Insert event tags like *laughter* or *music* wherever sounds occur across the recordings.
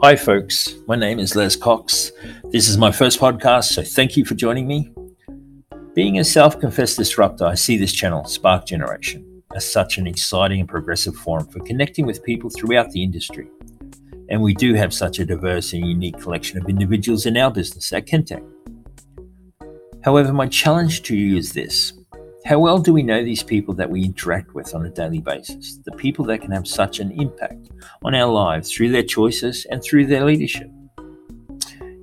Hi, folks. My name is Les Cox. This is my first podcast, so thank you for joining me. Being a self confessed disruptor, I see this channel, Spark Generation, as such an exciting and progressive forum for connecting with people throughout the industry. And we do have such a diverse and unique collection of individuals in our business at Kentech. However, my challenge to you is this how well do we know these people that we interact with on a daily basis? The people that can have such an impact on our lives through their choices and through their leadership.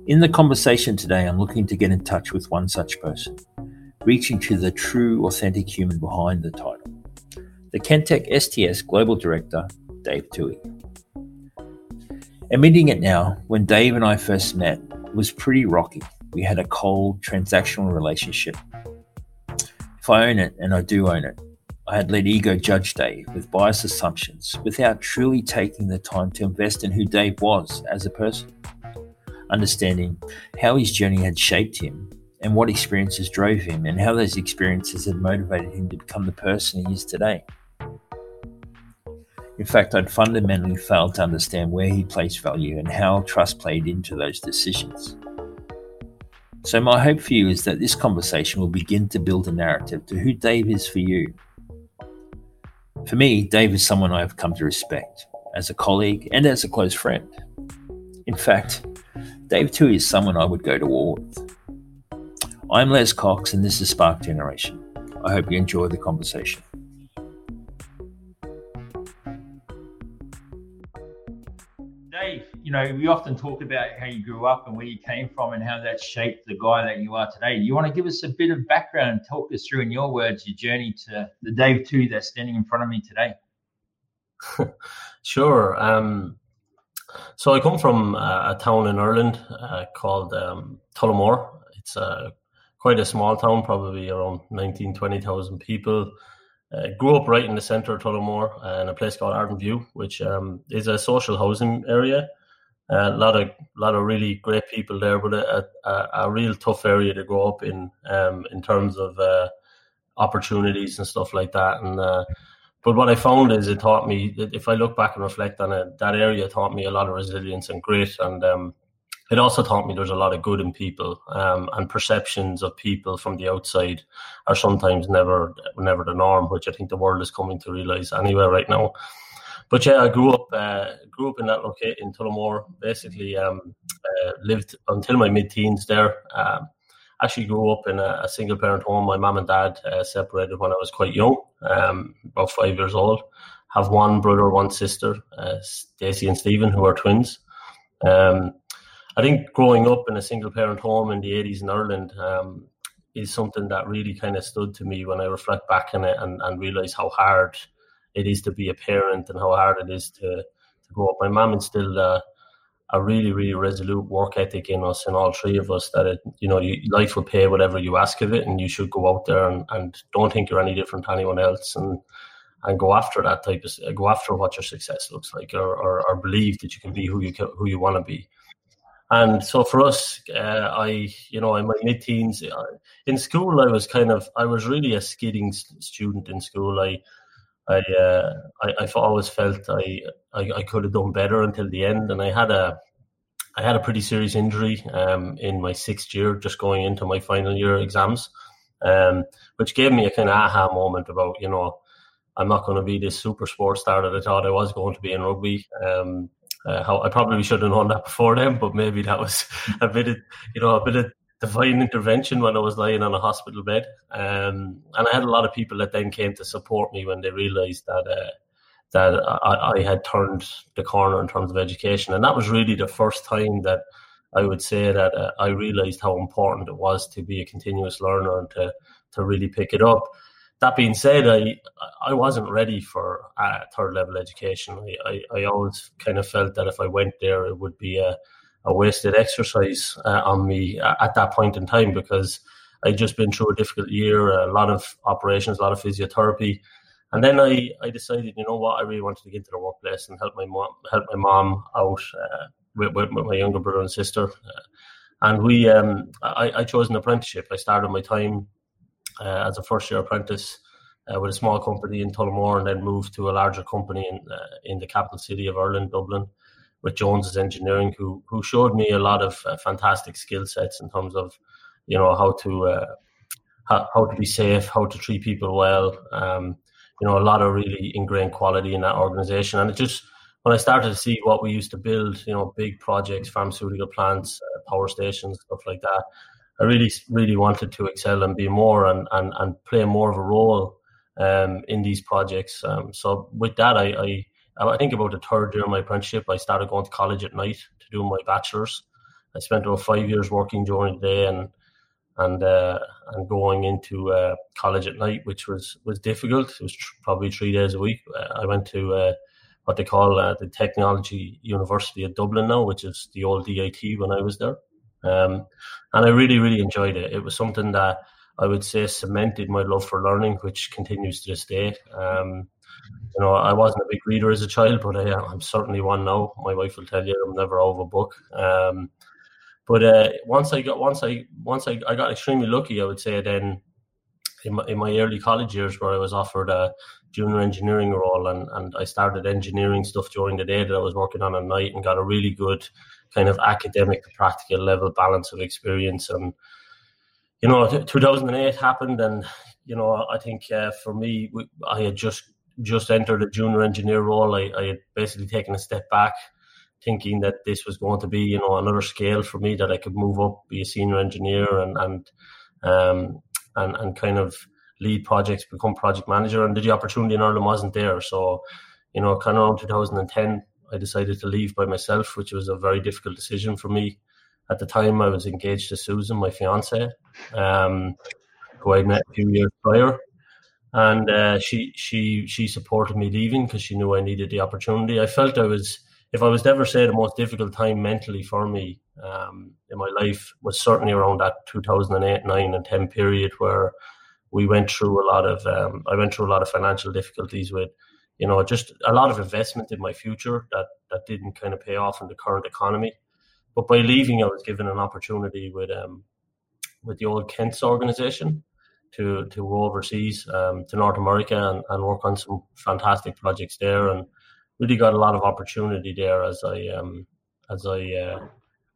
In the conversation today, I'm looking to get in touch with one such person, reaching to the true, authentic human behind the title. The Kentech STS Global Director, Dave Toohey. Admitting it now, when Dave and I first met, it was pretty rocky. We had a cold, transactional relationship if I own it, and I do own it, I had let ego judge Dave with biased assumptions without truly taking the time to invest in who Dave was as a person, understanding how his journey had shaped him and what experiences drove him and how those experiences had motivated him to become the person he is today. In fact, I'd fundamentally failed to understand where he placed value and how trust played into those decisions. So, my hope for you is that this conversation will begin to build a narrative to who Dave is for you. For me, Dave is someone I have come to respect as a colleague and as a close friend. In fact, Dave too is someone I would go to war with. I'm Les Cox, and this is Spark Generation. I hope you enjoy the conversation. You know, we often talk about how you grew up and where you came from and how that shaped the guy that you are today. You want to give us a bit of background and talk us through, in your words, your journey to the Dave Toohey that's standing in front of me today? *laughs* sure. Um, so I come from a, a town in Ireland uh, called um, Tullamore. It's quite a small town, probably around 19, 20,000 people. Uh, grew up right in the centre of Tullamore uh, in a place called Arden View, which um, is a social housing area a lot of lot of really great people there, but a, a, a real tough area to grow up in um, in terms of uh, opportunities and stuff like that. And uh, but what I found is it taught me that if I look back and reflect on it, that area taught me a lot of resilience and grit, and um, it also taught me there's a lot of good in people, um, and perceptions of people from the outside are sometimes never never the norm, which I think the world is coming to realize anyway right now but yeah, I grew up uh, grew up in that location in Tullamore. Basically, um, uh, lived until my mid teens there. Um, actually grew up in a, a, single parent home. My mom and dad uh, separated when I was quite young, um, about five years old. Have one brother, one sister, uh, Stacey and Stephen, who are twins. Um, I think growing up in a single parent home in the 80s in Ireland um, is something that really kind of stood to me when I reflect back on it and, and realize how hard it is to be a parent and how hard it is to, to grow up. My mum instilled a, a really, really resolute work ethic in us, in all three of us, that it, you know, you, life will pay whatever you ask of it, and you should go out there and, and don't think you're any different to anyone else, and and go after that type of go after what your success looks like, or, or, or believe that you can be who you can, who you want to be. And so for us, uh, I, you know, in my mid-teens, uh, in school, I was kind of, I was really a skidding student in school. I, I, uh, I I've always felt I, I, I could have done better until the end, and I had a I had a pretty serious injury um, in my sixth year, just going into my final year exams, um, which gave me a kind of aha moment about you know I'm not going to be this super sports star that I thought I was going to be in rugby. Um, uh, how I probably should have known that before then, but maybe that was *laughs* a bit of you know a bit of divine intervention when I was lying on a hospital bed. Um, and I had a lot of people that then came to support me when they realised that uh, that I, I, had turned the corner in terms of education, and that was really the first time that I would say that uh, I realised how important it was to be a continuous learner and to to really pick it up. That being said, I I wasn't ready for uh, third level education. I, I, I always kind of felt that if I went there, it would be a a wasted exercise uh, on me at that point in time because I'd just been through a difficult year, a lot of operations, a lot of physiotherapy. And then I, I decided, you know what, I really wanted to get into the workplace and help my mom, help my mom out uh, with, with, with, my younger brother and sister. Uh, and we, um, I, I, chose an apprenticeship. I started my time uh, as a first year apprentice uh, with a small company in Tullamore and then moved to a larger company in, uh, in the capital city of Ireland, Dublin with Jones's Engineering, who who showed me a lot of uh, fantastic skill sets in terms of you know how to uh, how, how to be safe, how to treat people well. Um, you know, a lot of really ingrained quality in that organization, and it just when I started to see what we used to build, you know, big projects, pharmaceutical plants, uh, power stations, stuff like that. I really, really wanted to excel and be more and, and, and play more of a role um, in these projects. Um, so with that, I, I, I think about the third year of my apprenticeship, I started going to college at night to do my bachelor's. I spent about five years working during the day and and uh, and going into uh, college at night, which was was difficult. It was tr- probably three days a week. Uh, I went to uh, what they call uh, the Technology University of Dublin now, which is the old DIT when I was there. Um, and I really, really enjoyed it. It was something that I would say cemented my love for learning, which continues to this day. Um, you know, I wasn't a big reader as a child, but I, am certainly one now. My wife will tell you I'm never out of a book. Um, but uh, once I got once I once I, I got extremely lucky, I would say then in my, in my early college years where I was offered a junior engineering role and, and I started engineering stuff during the day that I was working on at night and got a really good kind of academic to practical level balance of experience. And, you know, 2008 happened and, you know, I think uh, for me, I had just just entered a junior engineer role. I, I had basically taken a step back thinking that this was going to be, you know, another scale for me that I could move up, be a senior engineer and, and, um, and, and kind of lead projects, become project manager. And the opportunity in Ireland wasn't there. So, you know, kind of around 2010, I decided to leave by myself, which was a very difficult decision for me. At the time, I was engaged to Susan, my fiance, um, who I met a few years prior, and uh, she she she supported me leaving because she knew I needed the opportunity. I felt I was, if I was to ever say the most difficult time mentally for me um, in my life was certainly around that 2008, nine, and ten period where we went through a lot of um, I went through a lot of financial difficulties with you know just a lot of investment in my future that that didn't kind of pay off in the current economy. But by leaving, I was given an opportunity with um, with the old Kentz organization to to go overseas um, to North America and, and work on some fantastic projects there, and really got a lot of opportunity there as I um, as I uh,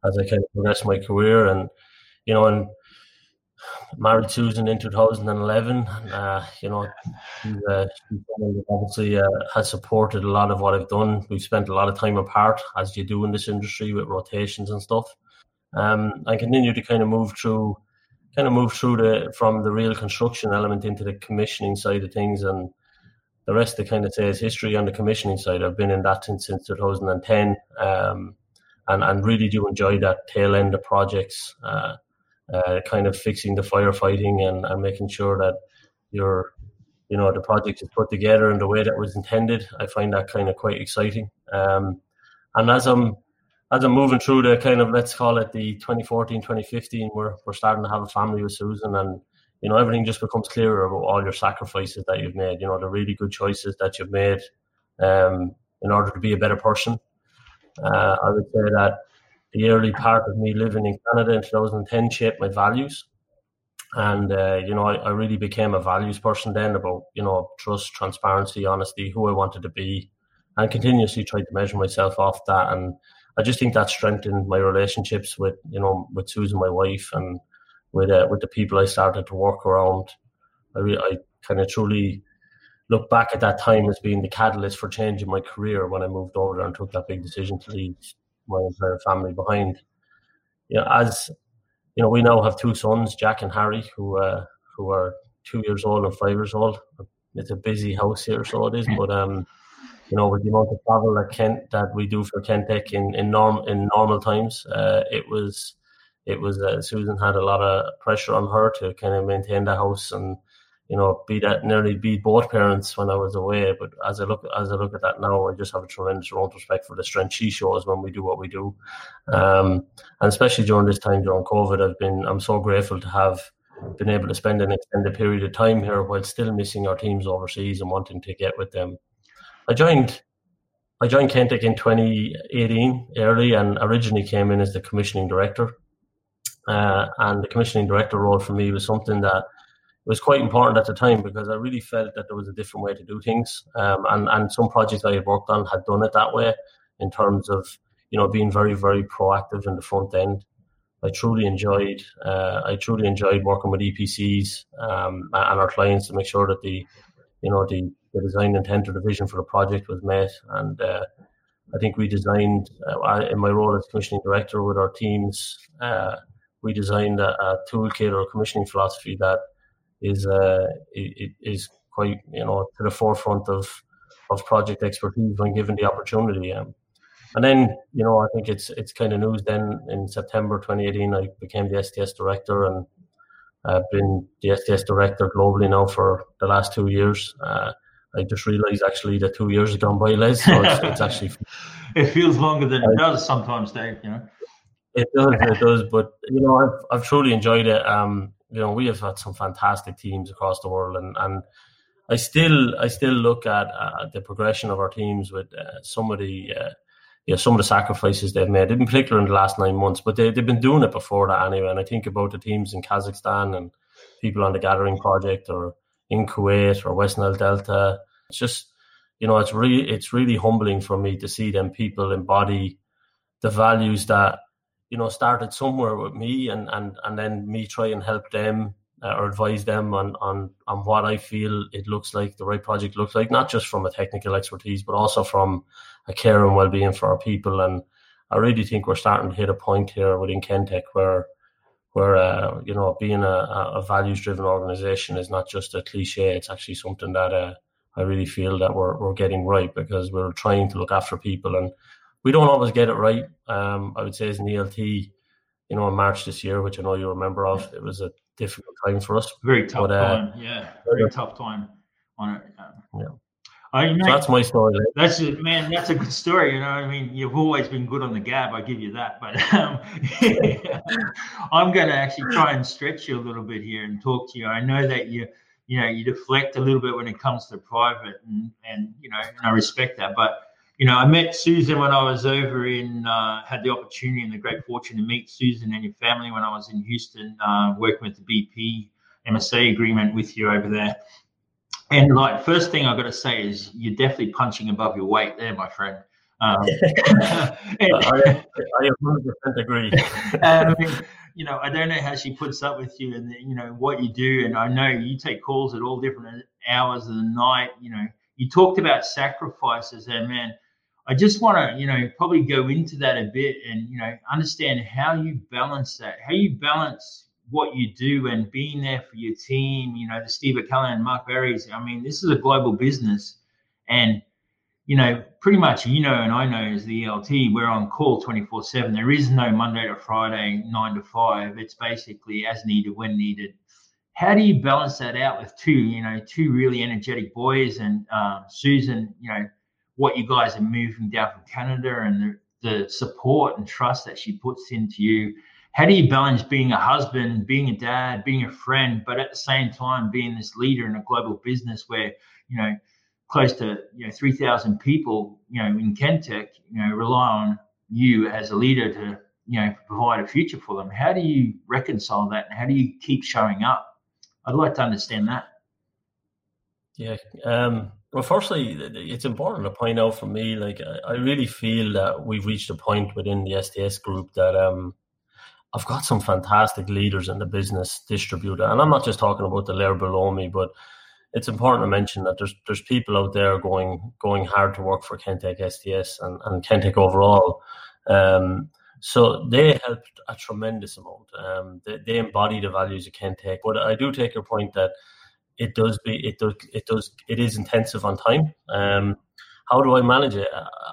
as I kind of progressed my career, and you know, and married Susan in 2011. Uh, you know, she's, uh, obviously uh, has supported a lot of what I've done. We've spent a lot of time apart, as you do in this industry with rotations and stuff. Um, I continue to kind of move through, kind of move through the from the real construction element into the commissioning side of things, and the rest to kind of say is history on the commissioning side. I've been in that since, since 2010. Um, and, and really do enjoy that tail end of projects. Uh, uh, kind of fixing the firefighting and, and making sure that your you know the project is put together in the way that was intended. I find that kind of quite exciting. Um, and as I'm as I'm moving through the kind of let's call it the 2014 2015, we're we're starting to have a family with Susan, and you know everything just becomes clearer about all your sacrifices that you've made. You know the really good choices that you've made um, in order to be a better person. Uh, I would say that the early part of me living in Canada in 2010 shaped my values. And, uh, you know, I, I, really became a values person then about, you know, trust, transparency, honesty, who I wanted to be, and continuously tried to measure myself off that. And I just think that strengthened my relationships with, you know, with Susan, my wife, and with uh, with the people I started to work around. I, re- I kind of truly look back at that time as being the catalyst for changing my career when I moved over there and took that big decision to leave my entire family behind. You know, as you know, we now have two sons, Jack and Harry, who uh, who are two years old and five years old. It's a busy house here, so it is. But um, you know, with the amount of travel that Kent that we do for Kentech in in norm in normal times, uh, it was it was uh, Susan had a lot of pressure on her to kind of maintain the house and you know, be that nearly be both parents when I was away. But as I look as I look at that now, I just have a tremendous amount of respect for the strength she shows when we do what we do, um, and especially during this time during COVID, I've been I'm so grateful to have been able to spend an extended period of time here while still missing our teams overseas and wanting to get with them. I joined. I joined Kentech in 2018 early and originally came in as the commissioning director. Uh, and the commissioning director role for me was something that it was quite important at the time because I really felt that there was a different way to do things. Um, and, and some projects I had worked on had done it that way in terms of, you know, being very, very proactive in the front end. I truly enjoyed. Uh, I truly enjoyed working with EPCs um, and our clients to make sure that the, you know, the, the design intent or the vision for the project was met. And uh, I think we designed uh, in my role as commissioning director with our teams. Uh, we designed a, a, toolkit or a commissioning philosophy that is uh, it, it is quite you know to the forefront of of project expertise when given the opportunity. Um, and then, you know, I think it's it's kind of news. Then in September 2018, I became the STS director, and I've been the STS director globally now for the last two years. Uh, I just realised actually that two years have gone by, Les. So it's, it's *laughs* actually it feels longer than it does sometimes, Dave. You know, it does, it does. But you know, I've I've truly enjoyed it. Um, you know, we have had some fantastic teams across the world, and and I still I still look at uh, the progression of our teams with uh, some of the uh, you know, some of the sacrifices they've made, in particular in the last nine months. But they, they've been doing it before that anyway. And I think about the teams in Kazakhstan and people on the Gathering Project or in Kuwait or West Nile Delta. It's just, you know, it's really it's really humbling for me to see them people embody the values that you know started somewhere with me, and and and then me try and help them uh, or advise them on on on what I feel it looks like the right project looks like, not just from a technical expertise, but also from a care and well being for our people. And I really think we're starting to hit a point here within Kentech where where uh, you know being a, a values driven organization is not just a cliche; it's actually something that uh, I really feel that we're we're getting right because we're trying to look after people and we don't always get it right. Um, I would say as an ELT, you know, in March this year, which I know you remember of, it was a difficult time for us. Very tough but, uh, time, yeah, very tough time on it. Yeah. I, so that's my story. That's a, man. That's a good story. You know, I mean, you've always been good on the gab. I give you that. But um, *laughs* I'm going to actually try and stretch you a little bit here and talk to you. I know that you, you know, you deflect a little bit when it comes to private, and and you know, and I respect that. But you know, I met Susan when I was over in, uh, had the opportunity and the great fortune to meet Susan and your family when I was in Houston, uh, working with the BP MSA agreement with you over there. And like, first thing I've got to say is you're definitely punching above your weight there, my friend. Um, *laughs* and, I, I 100% agree. *laughs* um, you know, I don't know how she puts up with you and you know what you do. And I know you take calls at all different hours of the night. You know, you talked about sacrifices, and man, I just want to, you know, probably go into that a bit and, you know, understand how you balance that, how you balance what you do and being there for your team, you know, the Steve O'Callaghan and Mark Berries. I mean, this is a global business. And, you know, pretty much, you know, and I know as the ELT, we're on call 24 7. There is no Monday to Friday, nine to five. It's basically as needed, when needed. How do you balance that out with two, you know, two really energetic boys and uh, Susan, you know, what you guys are moving down from Canada and the, the support and trust that she puts into you. How do you balance being a husband, being a dad, being a friend, but at the same time being this leader in a global business where you know close to you know three thousand people you know in Kentech you know rely on you as a leader to you know provide a future for them. How do you reconcile that, and how do you keep showing up? I'd like to understand that. Yeah. Um, well, firstly, it's important to point out for me, like I really feel that we've reached a point within the STS group that um, I've got some fantastic leaders in the business distributor, and I'm not just talking about the layer below me, but it's important to mention that there's there's people out there going going hard to work for Kentech STS and, and Kentech overall. Um, so they helped a tremendous amount. Um, they, they embody the values of Kentech. But I do take your point that it does be it does it does it is intensive on time. Um, how do I manage it?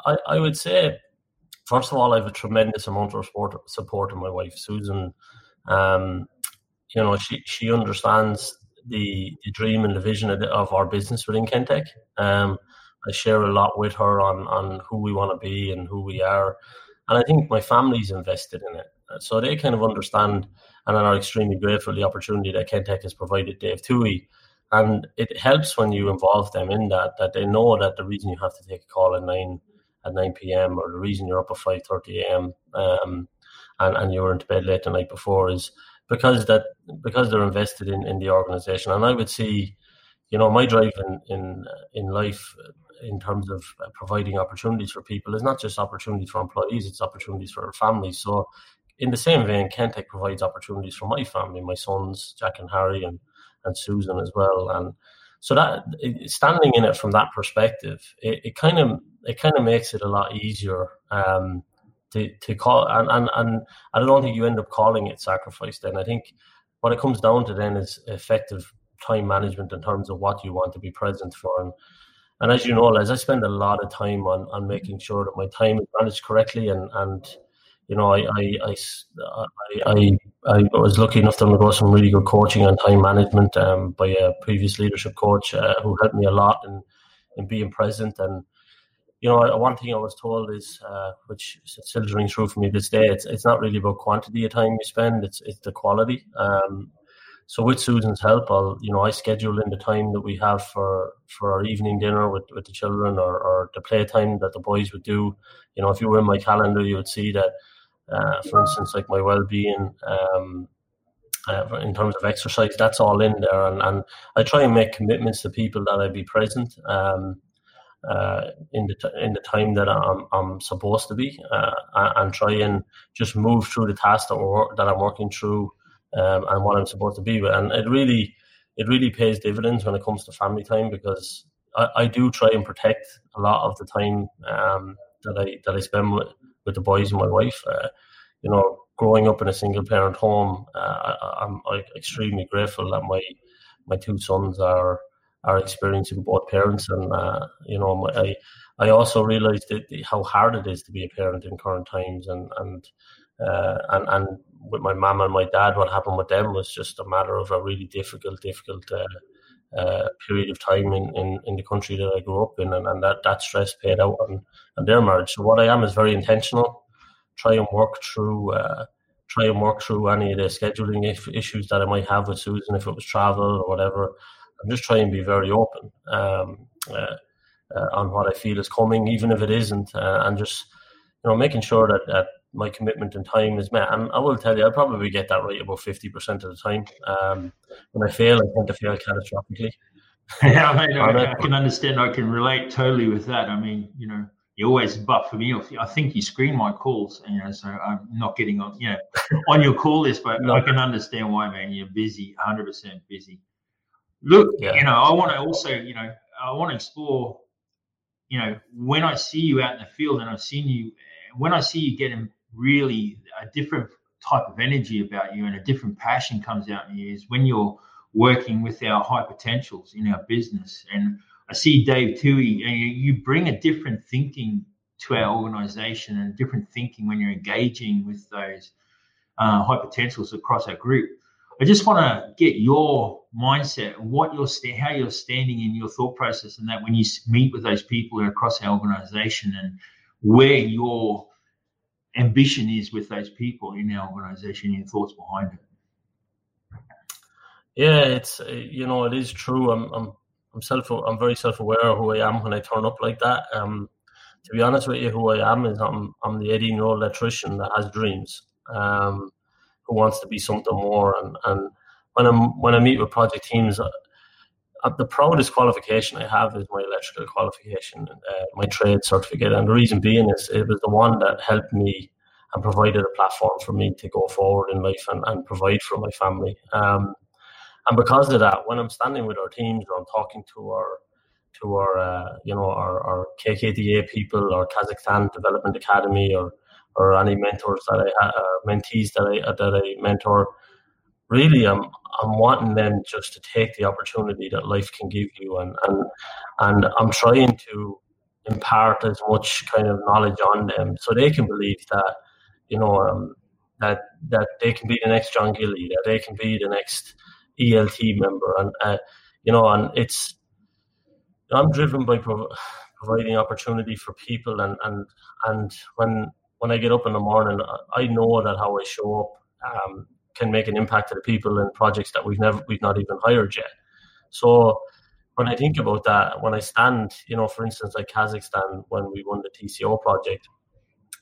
I, I would say first of all, I have a tremendous amount of support support in my wife Susan. Um, you know, she she understands the, the dream and the vision of, the, of our business within Kentech. Um, I share a lot with her on on who we want to be and who we are, and I think my family's invested in it, so they kind of understand and are extremely grateful for the opportunity that Kentech has provided Dave Toohey and it helps when you involve them in that that they know that the reason you have to take a call at nine at nine p.m. or the reason you're up at five thirty a.m. Um, and and you were into bed late the night before is because that because they're invested in, in the organization. And I would see, you know, my drive in in in life in terms of providing opportunities for people is not just opportunities for employees; it's opportunities for families. So, in the same vein, Kentech provides opportunities for my family, my sons Jack and Harry, and and Susan as well. And so that standing in it from that perspective, it, kind of it kind of makes it a lot easier um, to to call. And, and and I don't think you end up calling it sacrifice. Then I think what it comes down to then is effective time management in terms of what you want to be present for. And, and as you know, as I spend a lot of time on, on making sure that my time is managed correctly and, and you know, I I, I, I, I was lucky enough to undergo some really good coaching on time management um, by a previous leadership coach uh, who helped me a lot in, in being present. And, you know, one thing I was told is, uh, which still rings true for me this day, it's, it's not really about quantity of time you spend, it's, it's the quality. Um, so with Susan's help, I'll you know I schedule in the time that we have for for our evening dinner with, with the children or, or the playtime that the boys would do. You know, if you were in my calendar, you would see that, uh, for instance, like my well being. Um, uh, in terms of exercise, that's all in there, and, and I try and make commitments to people that I be present um, uh, in the t- in the time that I'm I'm supposed to be, uh, and try and just move through the tasks that, that I'm working through um, and what I'm supposed to be with. And it really, it really pays dividends when it comes to family time because I, I do try and protect a lot of the time um, that I that I spend with, with the boys and my wife. Uh, you know, growing up in a single parent home, uh, I, am extremely grateful that my my two sons are are experiencing both parents, and uh, you know, my, I I also realised how hard it is to be a parent in current times, and and uh, and and with my mum and my dad, what happened with them was just a matter of a really difficult, difficult uh, uh, period of time in, in, in the country that I grew up in, and, and that, that stress paid out on, on their marriage. So what I am is very intentional. Try and work through, uh, try and work through any of the scheduling if, issues that I might have with Susan, if it was travel or whatever. I'm just trying to be very open um, uh, uh, on what I feel is coming, even if it isn't, uh, and just you know making sure that, that my commitment and time is met. And I will tell you, I probably get that right about 50% of the time. Um, when I fail, I tend to fail catastrophically. *laughs* yeah, I, mean, I, I, can understand. I can relate totally with that. I mean, you know, you always but for me. Off I think you screen my calls, and you know, so I'm not getting on, you know, on your call list. But *laughs* no. I can understand why, man. You're busy, 100 percent busy. Look, yeah. you know, I want to also, you know, I want to explore. You know, when I see you out in the field, and I've seen you, when I see you getting really a different type of energy about you and a different passion comes out in you is when you're working with our high potentials in our business. And I see Dave Toohey, and you bring a different thinking to our organization and different thinking when you're engaging with those uh, high potentials across our group. I just want to get your mindset, what you're how you're standing in your thought process, and that when you meet with those people across our organization, and where you're ambition is with those people in our organization, your thoughts behind it. Yeah, it's you know it is true. I'm I'm I'm self I'm very self aware of who I am when I turn up like that. Um, to be honest with you, who I am is I'm I'm the 18 year old electrician that has dreams, um, who wants to be something more. And and when I'm when I meet with project teams, uh, the proudest qualification I have is my electrical qualification, uh, my trade certificate, and the reason being is it was the one that helped me and provided a platform for me to go forward in life and, and provide for my family. Um, and because of that, when I'm standing with our teams or I'm talking to our to our uh, you know our, our KKDA people or Kazakhstan Development Academy or or any mentors that I uh, mentees that I that I mentor, really I'm I'm wanting them just to take the opportunity that life can give you and and and I'm trying to impart as much kind of knowledge on them so they can believe that you know, um, that that they can be the next John Gilly, that they can be the next ELT member, and uh, you know, and it's I'm driven by prov- providing opportunity for people, and and and when when I get up in the morning, I know that how I show up um, can make an impact to the people in projects that we've never we've not even hired yet. So when I think about that, when I stand, you know, for instance, like Kazakhstan, when we won the TCO project,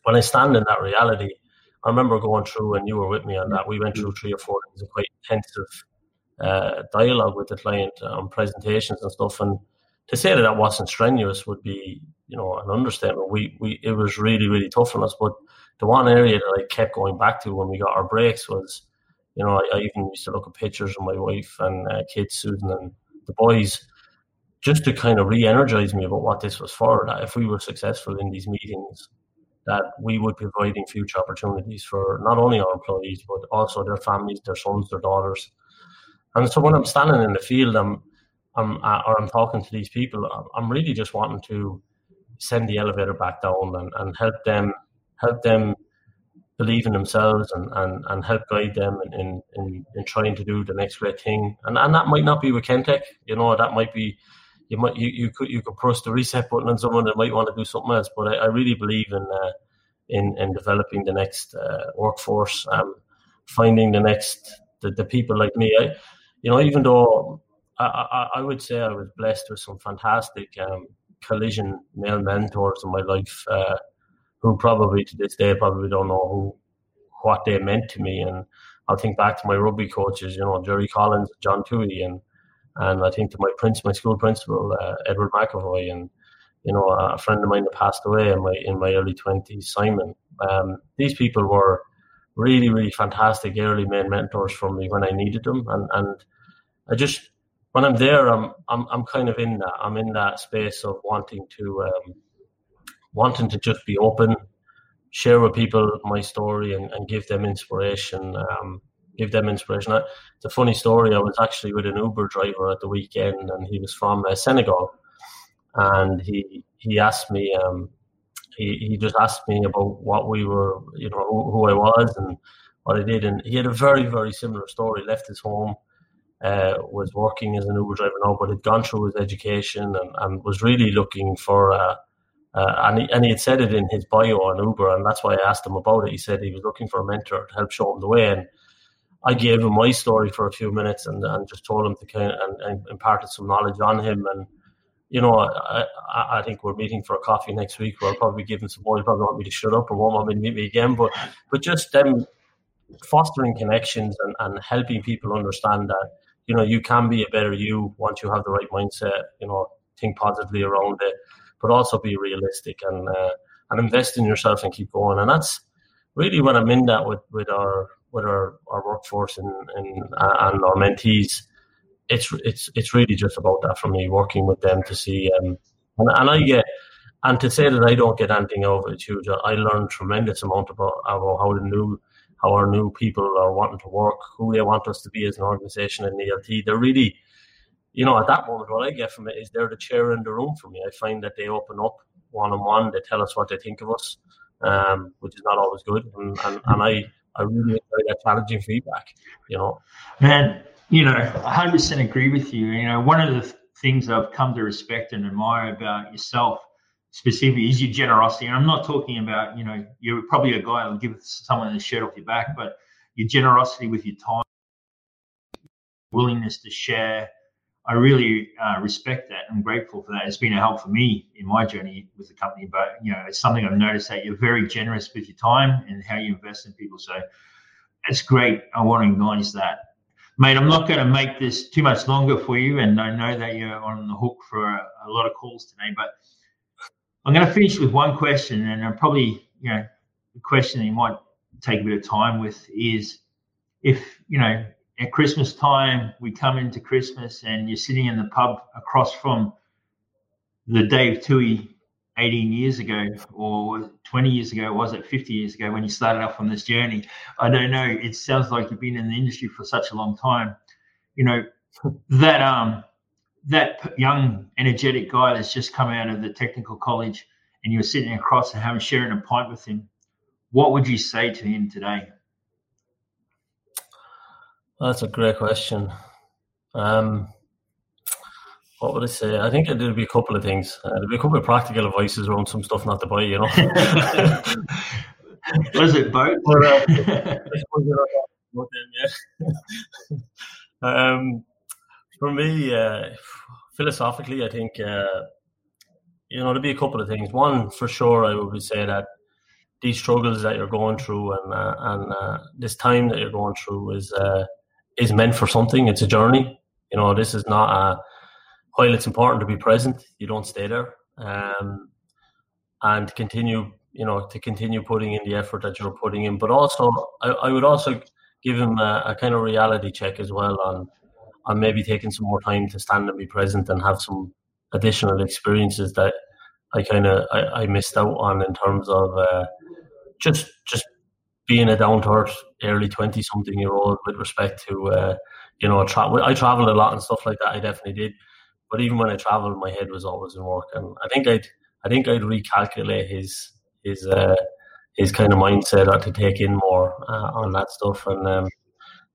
when I stand in that reality, I remember going through, and you were with me on that. We went through three or four days of quite intensive uh, dialogue with the client on presentations and stuff. And to say that that wasn't strenuous would be, you know, an understatement. We we it was really really tough on us. But the one area that I kept going back to when we got our breaks was, you know, I, I even used to look at pictures of my wife and uh, kids, Susan and the boys, just to kind of re-energize me about what this was for. That if we were successful in these meetings, that we would be providing future opportunities for not only our employees but also their families, their sons, their daughters. And so when I'm standing in the field, I'm, I'm uh, or I'm talking to these people, I'm really just wanting to send the elevator back down and, and help them help them believe in themselves and, and, and help guide them in, in, in trying to do the next great thing. And and that might not be with Kentech, you know, that might be you might you, you could you could press the reset button on someone that might want to do something else. But I, I really believe in uh, in in developing the next uh, workforce, um, finding the next the, the people like me. I, you know, even though I, I, I would say I was blessed with some fantastic um, collision male mentors in my life, uh, who probably to this day probably don't know who what they meant to me. And I'll think back to my rugby coaches, you know, Jerry Collins, John Toohey, and and I think to my prince, my school principal, uh, Edward McAvoy, and you know a friend of mine that passed away in my in my early twenties, Simon. Um, these people were really, really fantastic early men mentors for me when I needed them, and and I just when I'm there, I'm I'm I'm kind of in that. I'm in that space of wanting to um, wanting to just be open, share with people my story, and, and give them inspiration. Um, give them inspiration. It's a funny story. I was actually with an Uber driver at the weekend, and he was from uh, Senegal, and he he asked me. Um, he, he just asked me about what we were, you know, who, who I was and what I did, and he had a very very similar story. Left his home, uh, was working as an Uber driver now, but had gone through his education and, and was really looking for. Uh, uh, and, he, and he had said it in his bio on Uber, and that's why I asked him about it. He said he was looking for a mentor to help show him the way. And I gave him my story for a few minutes and, and just told him to kind of, and, and imparted some knowledge on him. And, you know, I, I think we're meeting for a coffee next week where I'll probably give him some more. He'll probably want me to shut up or won't want me to meet me again. But, but just them fostering connections and, and helping people understand that, you know, you can be a better you once you have the right mindset, you know, think positively around it, but also be realistic and, uh, and invest in yourself and keep going. And that's really when I'm in that with, with our with our, our workforce and, and and our mentees, it's it's it's really just about that for me, working with them to see um, and, and I get and to say that I don't get anything out of it, huge. I learn tremendous amount about about how the new how our new people are wanting to work, who they want us to be as an organisation in ELT. They're really, you know, at that moment, what I get from it is they're the chair in the room for me. I find that they open up one on one, they tell us what they think of us, um, which is not always good, and, and, and I I really enjoy that challenging feedback. You know, man, you know, 100 percent agree with you. You know, one of the things I've come to respect and admire about yourself specifically is your generosity. And I'm not talking about, you know, you're probably a guy who'll give someone the shirt off your back, but your generosity with your time, willingness to share, I really uh, respect that. I'm grateful for that. It's been a help for me in my journey with the company. But you know, it's something I've noticed that you're very generous with your time and how you invest in people. So it's great. I want to acknowledge that, mate. I'm not going to make this too much longer for you, and I know that you're on the hook for a, a lot of calls today. But I'm going to finish with one question, and I'm probably you know the question you might take a bit of time with is if you know at Christmas time, we come into Christmas and you're sitting in the pub across from the Dave Toohey 18 years ago or 20 years ago, was it 50 years ago when you started off on this journey? I don't know. It sounds like you've been in the industry for such a long time. You know, that um that young energetic guy that's just come out of the technical college and you're sitting across and having sharing a pint with him, what would you say to him today? That's a great question. Um, what would I say? I think there'd be a couple of things. Uh, there'd be a couple of practical advices around some stuff not to buy, you know. *laughs* Was it both? uh, *laughs* *laughs* um, for me, uh, philosophically, I think uh, you know there'd be a couple of things. One, for sure, I would say that these struggles that you're going through and uh, and uh, this time that you're going through is uh, is meant for something. It's a journey. You know, this is not a while it's important to be present, you don't stay there, um, and continue, you know, to continue putting in the effort that you're putting in. But also, I, I would also give him a, a, kind of reality check as well on on maybe taking some more time to stand and be present and have some additional experiences that I kind of I, I, missed out on in terms of uh, just just being a down to earth early twenty something year old with respect to uh, you know tra- I traveled a lot and stuff like that. I definitely did, but even when I traveled, my head was always in work, and I think I'd I think I'd recalculate his his uh, his kind of mindset to take in more uh, on that stuff. And um,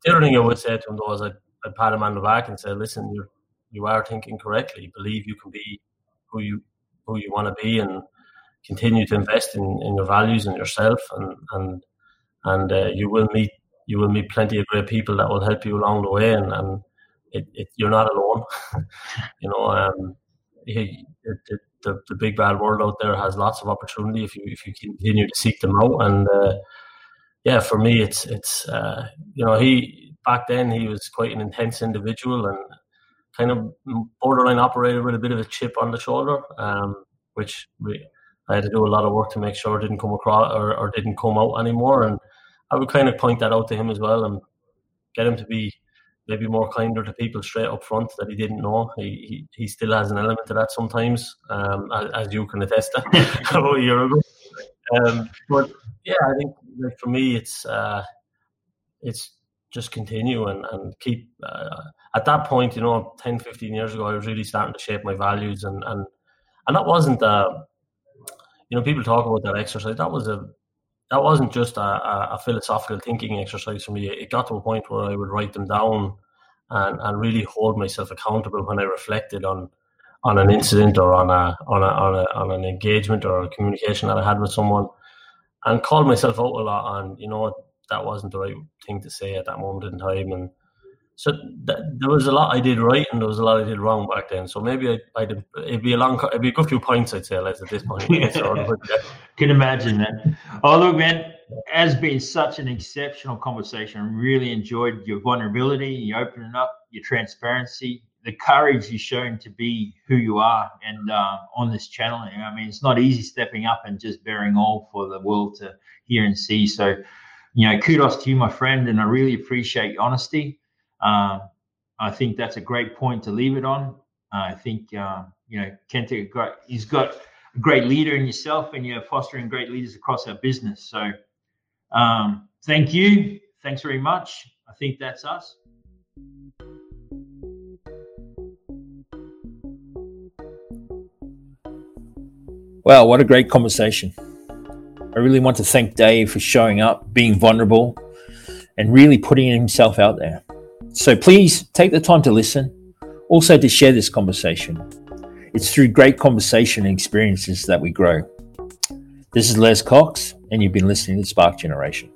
the other thing I would say to him though is I'd, I'd pat him on the back and say, listen, you you are thinking correctly. Believe you can be who you who you want to be, and continue to invest in, in your values and yourself, and and and uh, you will meet you will meet plenty of great people that will help you along the way, and, and it, it, you're not alone. *laughs* you know, um, it, the, the big bad world out there has lots of opportunity if you if you continue to seek them out. And uh, yeah, for me, it's it's uh, you know he back then he was quite an intense individual and kind of borderline operated with a bit of a chip on the shoulder, um, which we, I had to do a lot of work to make sure didn't come across or, or didn't come out anymore. And I would kind of point that out to him as well and get him to be maybe more kinder to people straight up front that he didn't know. He he, he still has an element to that sometimes, um, as, as, you can attest to *laughs* *laughs* about a year ago. Um, but yeah, I think like for me, it's uh, it's just continue and, and keep uh, at that point you know 10 15 years ago i was really starting to shape my values and and and that wasn't uh you know people talk about that exercise that was a that wasn't just a, a, philosophical thinking exercise for me. It got to a point where I would write them down and, and really hold myself accountable when I reflected on on an incident or on a on a on a on an engagement or a communication that I had with someone, and called myself out a lot on you know that wasn't the right thing to say at that moment in time, and so th- there was a lot I did right and there was a lot I did wrong back then. So maybe I'd, I'd it'd be a long, it'd be a good few points I'd say Les at this point. *laughs* Can imagine that. Oh look, man, has been such an exceptional conversation. I really enjoyed your vulnerability, your opening up, your transparency, the courage you've shown to be who you are, and uh, on this channel. I mean, it's not easy stepping up and just bearing all for the world to hear and see. So, you know, kudos to you, my friend, and I really appreciate your honesty. Um, I think that's a great point to leave it on. Uh, I think uh, you know Kent, he's got a great leader in yourself, and you're fostering great leaders across our business. So, um, thank you. Thanks very much. I think that's us. Wow, what a great conversation. I really want to thank Dave for showing up, being vulnerable, and really putting himself out there. So please take the time to listen, also to share this conversation. It's through great conversation and experiences that we grow. This is Les Cox, and you've been listening to Spark Generation.